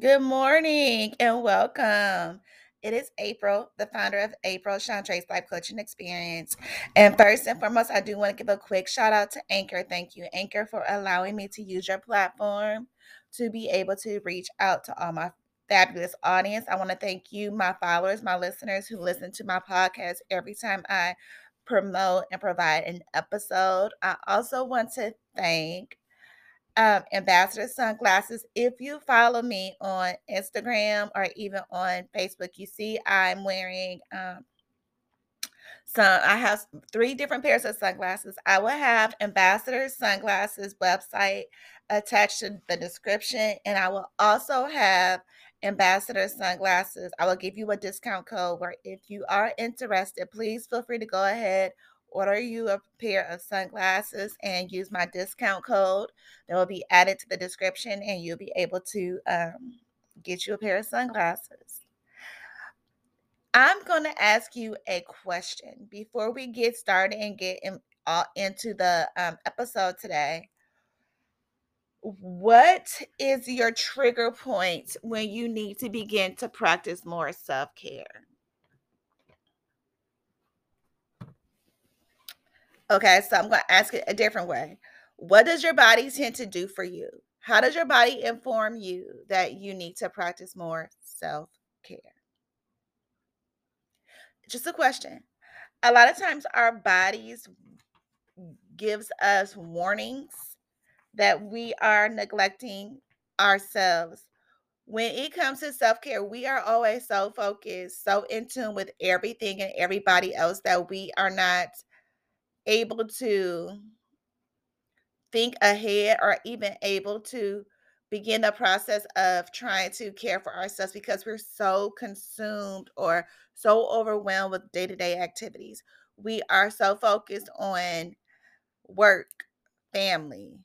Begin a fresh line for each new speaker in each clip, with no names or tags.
Good morning and welcome. It is April, the founder of April Shontrace Life Coaching Experience. And first and foremost, I do want to give a quick shout out to Anchor. Thank you, Anchor, for allowing me to use your platform to be able to reach out to all my fabulous audience. I want to thank you, my followers, my listeners who listen to my podcast every time I promote and provide an episode. I also want to thank um, Ambassador Sunglasses. If you follow me on Instagram or even on Facebook, you see I'm wearing um, some. I have three different pairs of sunglasses. I will have Ambassador Sunglasses website attached to the description, and I will also have Ambassador Sunglasses. I will give you a discount code where if you are interested, please feel free to go ahead order you a pair of sunglasses and use my discount code that will be added to the description and you'll be able to um, get you a pair of sunglasses. I'm going to ask you a question. Before we get started and get in, uh, into the um, episode today what is your trigger point when you need to begin to practice more self-care Okay, so I'm going to ask it a different way. What does your body tend to do for you? How does your body inform you that you need to practice more self care? Just a question. A lot of times our bodies gives us warnings that we are neglecting ourselves. When it comes to self-care, we are always so focused, so in tune with everything and everybody else that we are not able to think ahead or even able to begin the process of trying to care for ourselves because we're so consumed or so overwhelmed with day-to-day activities. We are so focused on work, family,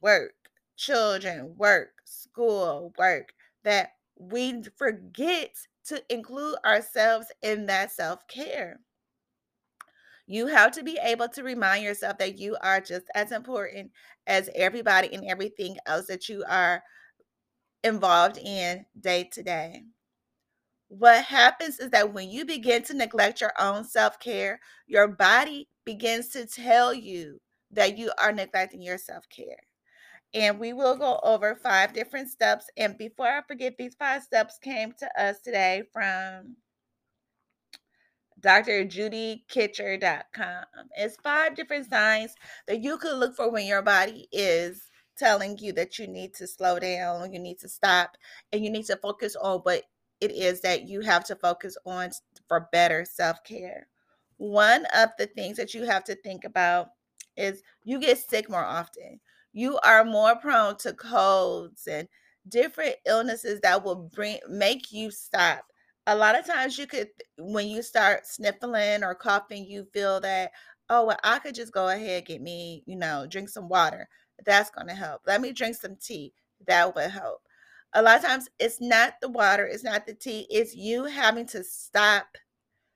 work, children, work, school, work that we forget to include ourselves in that self-care. You have to be able to remind yourself that you are just as important as everybody and everything else that you are involved in day to day. What happens is that when you begin to neglect your own self care, your body begins to tell you that you are neglecting your self care. And we will go over five different steps. And before I forget, these five steps came to us today from drjudykitcher.com. It's five different signs that you could look for when your body is telling you that you need to slow down, you need to stop, and you need to focus on what it is that you have to focus on for better self care. One of the things that you have to think about is you get sick more often. You are more prone to colds and different illnesses that will bring make you stop a lot of times you could when you start sniffling or coughing you feel that oh well i could just go ahead get me you know drink some water. That's going to help. Let me drink some tea. That will help. A lot of times it's not the water it's not the tea it's you having to stop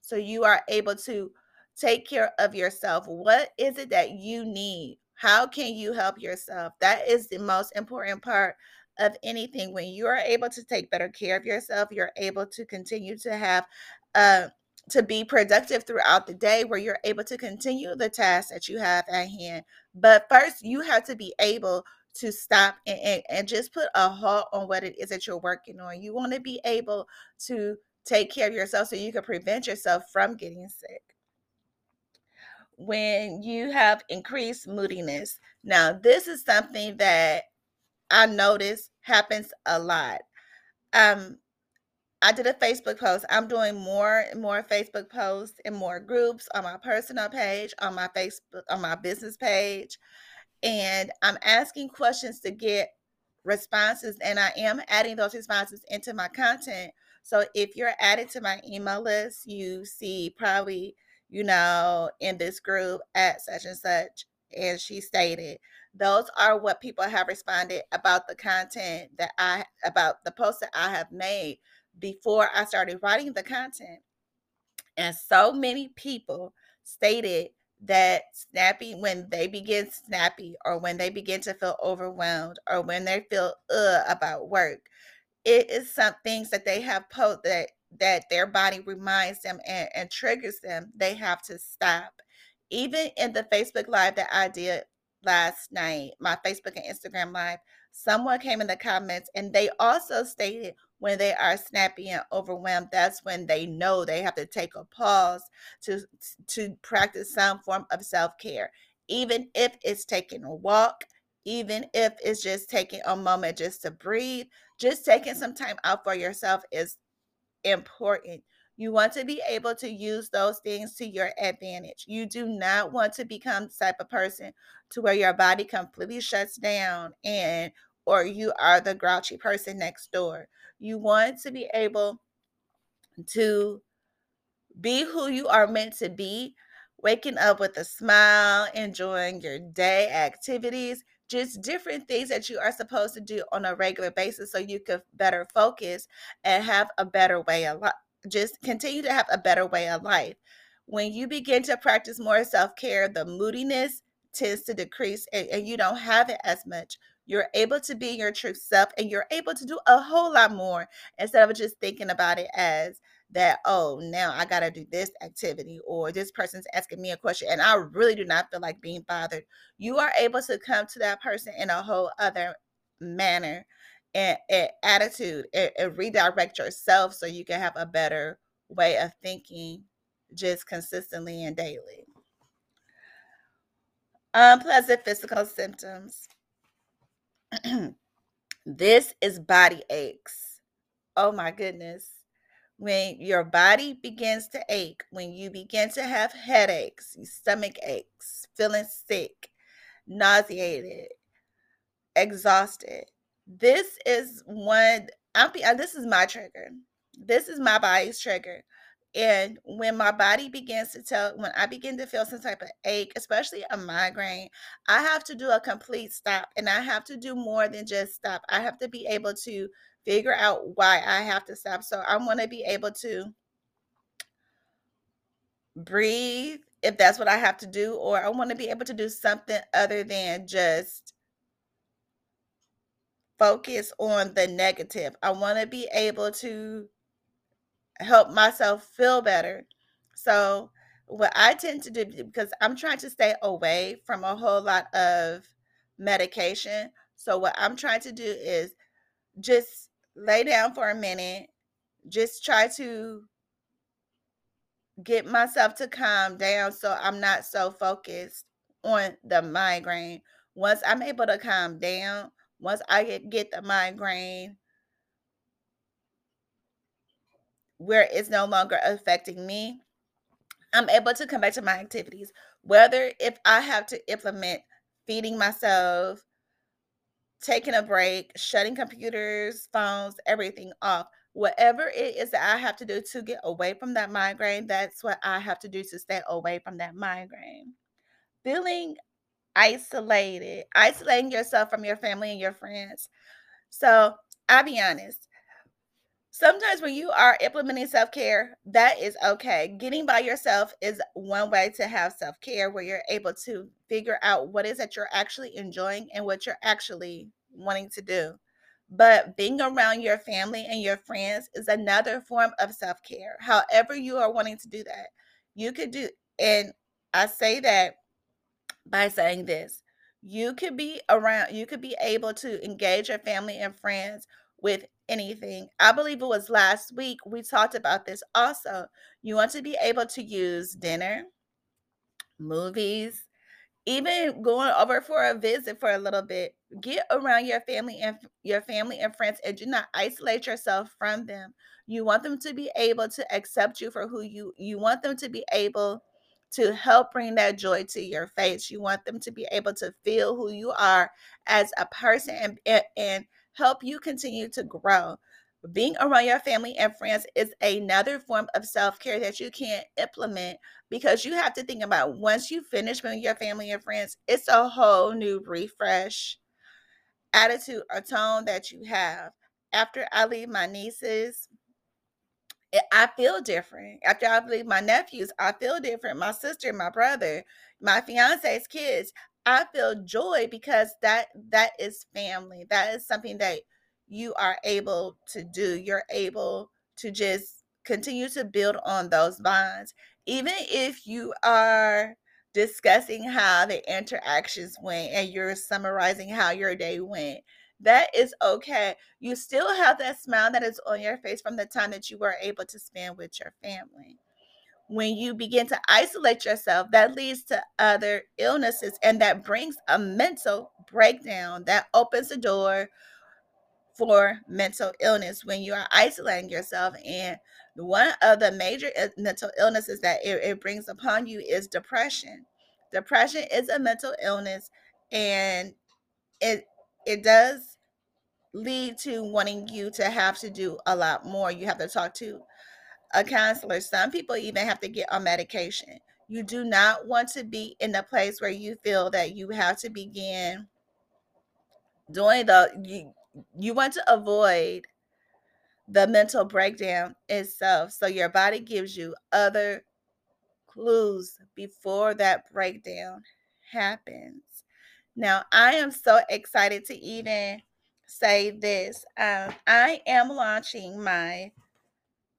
so you are able to take care of yourself. What is it that you need? How can you help yourself? That is the most important part of anything, when you are able to take better care of yourself, you're able to continue to have uh, to be productive throughout the day where you're able to continue the tasks that you have at hand. But first, you have to be able to stop and, and, and just put a halt on what it is that you're working on. You want to be able to take care of yourself so you can prevent yourself from getting sick. When you have increased moodiness, now this is something that I notice happens a lot. Um, I did a Facebook post. I'm doing more and more Facebook posts and more groups on my personal page, on my Facebook, on my business page. And I'm asking questions to get responses, and I am adding those responses into my content. So if you're added to my email list, you see probably, you know, in this group at such and such, and she stated those are what people have responded about the content that I about the post that I have made before I started writing the content. And so many people stated that snappy when they begin snappy or when they begin to feel overwhelmed or when they feel uh about work it is some things that they have put that that their body reminds them and, and triggers them, they have to stop. Even in the Facebook Live that I did last night, my Facebook and Instagram Live, someone came in the comments and they also stated when they are snappy and overwhelmed, that's when they know they have to take a pause to to practice some form of self-care. Even if it's taking a walk, even if it's just taking a moment just to breathe, just taking some time out for yourself is important. You want to be able to use those things to your advantage. You do not want to become the type of person to where your body completely shuts down and or you are the grouchy person next door. You want to be able to be who you are meant to be, waking up with a smile, enjoying your day activities, just different things that you are supposed to do on a regular basis so you could better focus and have a better way of life. Just continue to have a better way of life. When you begin to practice more self care, the moodiness tends to decrease and, and you don't have it as much. You're able to be your true self and you're able to do a whole lot more instead of just thinking about it as that oh now i gotta do this activity or this person's asking me a question and i really do not feel like being bothered you are able to come to that person in a whole other manner and, and attitude and, and redirect yourself so you can have a better way of thinking just consistently and daily. Unpleasant physical symptoms. This is body aches. Oh my goodness. When your body begins to ache, when you begin to have headaches, stomach aches, feeling sick, nauseated, exhausted, this is one. I'm. Uh, this is my trigger. This is my body's trigger. And when my body begins to tell, when I begin to feel some type of ache, especially a migraine, I have to do a complete stop and I have to do more than just stop. I have to be able to figure out why I have to stop. So I want to be able to breathe if that's what I have to do, or I want to be able to do something other than just focus on the negative. I want to be able to help myself feel better. So, what I tend to do because I'm trying to stay away from a whole lot of medication. So, what I'm trying to do is just lay down for a minute, just try to get myself to calm down so I'm not so focused on the migraine. Once I'm able to calm down, once I get, get the migraine where it's no longer affecting me, I'm able to come back to my activities. Whether if I have to implement feeding myself, taking a break, shutting computers, phones, everything off. Whatever it is that I have to do to get away from that migraine, that's what I have to do to stay away from that migraine. Feeling isolated, isolating yourself from your family and your friends. So I'll be honest, sometimes when you are implementing self care, that is okay. Getting by yourself is one way to have self care where you're able to figure out what is that you're actually enjoying and what you're actually wanting to do. But being around your family and your friends is another form of self care. However, you are wanting to do that, you could do, and I say that by saying this you could be around, you could be able to engage your family and friends with anything. I believe it was last week we talked about this also. You want to be able to use dinner, movies, even going over for a visit for a little bit. Get around your family and your family and friends and do not isolate yourself from them. You want them to be able to accept you for who you you want them to be able to help bring that joy to your face. You want them to be able to feel who you are as a person and, and, help you continue to grow. Being around your family and friends is another form of self care that you can't implement because you have to think about once you finish with your family and friends, it's a whole new refresh attitude or tone that you have. After I leave my nieces, I feel different. After I leave my nephews, I feel different. My sister, my brother, my fiance's kids, I feel joy because that that is family. That is something that you are able to do. You're able to just continue to build on those bonds. Even if you are discussing how the interactions went and you're summarizing how your day went, that is okay. You still have that smile that is on your face from the time that you were able to spend with your family. When you begin to isolate yourself, that leads to other illnesses and that brings a mental breakdown that opens the door for mental illness when you are isolating yourself. And one of the major mental illnesses that it, it brings upon you is depression. Depression is a mental illness and it it does lead to wanting you to have to do a lot more. You have to talk to a counselor. Some people even have to get on medication. You do not want to be in a place where you feel that you have to begin doing the you you want to avoid the mental breakdown itself. So your body gives you other clues before that breakdown happens. Now, I am so excited to even say this. Um, I am launching my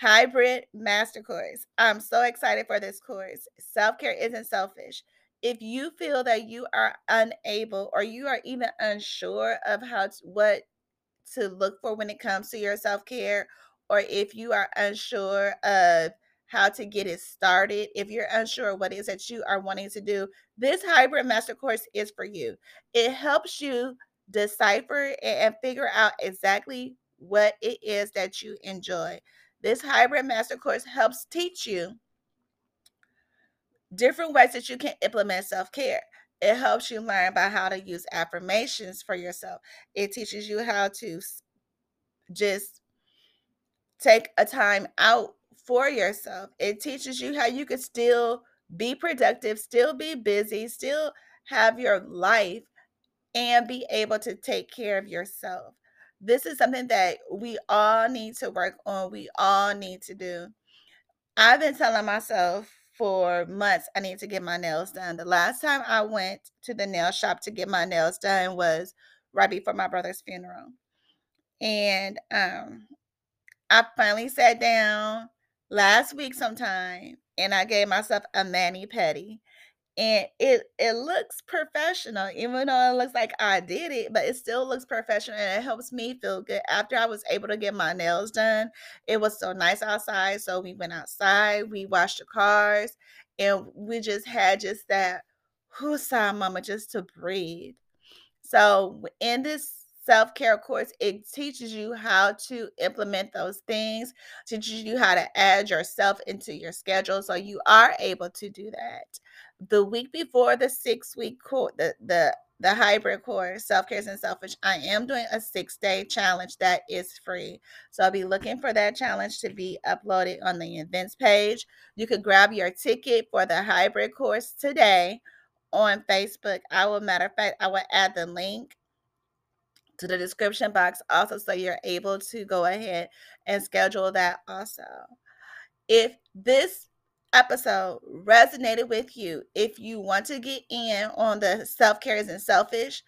hybrid master course. I'm so excited for this course. Self care isn't selfish. If you feel that you are unable or you are even unsure of how to, what to look for when it comes to your self care, or if you are unsure of how to get it started, if you're unsure what it is that you are wanting to do, this hybrid master course is for you. It helps you decipher and figure out exactly what it is that you enjoy. This hybrid master course helps teach you different ways that you can implement self care. It helps you learn about how to use affirmations for yourself. It teaches you how to just take a time out for yourself. It teaches you how you can still be productive, still be busy, still have your life, and be able to take care of yourself. This is something that we all need to work on. We all need to do. I've been telling myself for months I need to get my nails done. The last time I went to the nail shop to get my nails done was right before my brother's funeral. And um I finally sat down last week sometime and I gave myself a mani pedi and it it looks professional even though it looks like I did it but it still looks professional and it helps me feel good. After I was able to get my nails done it was so nice outside so we went outside we washed the cars and we just had just that whoo sigh mama just to breathe. So in this self-care course it teaches you how to implement those things teaches you how to add yourself into your schedule so you are able to do that. The week before the six week course the the the hybrid course self-care and selfish i am doing a six day challenge that is free. So i'll be looking for that challenge to be uploaded on the events page. You could grab your ticket for the hybrid course today on facebook. I will matter of fact i will add the link to the description box also so you're able to go ahead and schedule that also. If this episode resonated with you, if you want to get in on the self care is and selfish,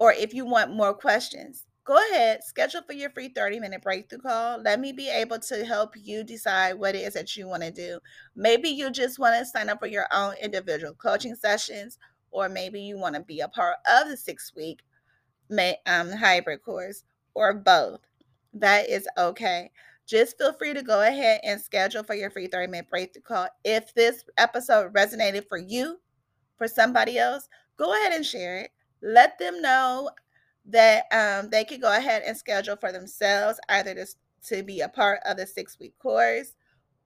or if you want more questions, go ahead, schedule for your free 30 minute breakthrough call. Let me be able to help you decide what it is that you want to do. Maybe you just want to sign up for your own individual coaching sessions, or maybe you want to be a part of the six week um, hybrid course or both. That is okay. Just feel free to go ahead and schedule for your free 30 minute breakthrough call. If this episode resonated for you, for somebody else, go ahead and share it. Let them know that um, they can go ahead and schedule for themselves either to, to be a part of the six week course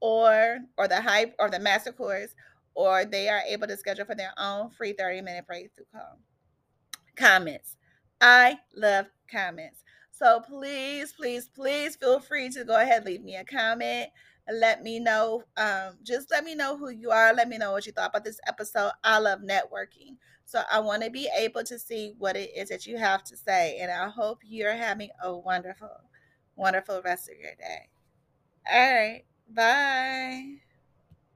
or or the hype or the master course or they are able to schedule for their own free 30 minute breakthrough call comments I love comments. So please, please, please feel free to go ahead, leave me a comment. Let me know. Um, just let me know who you are. Let me know what you thought about this episode. I love networking. So I want to be able to see what it is that you have to say. And I hope you're having a wonderful, wonderful rest of your day. All right. Bye.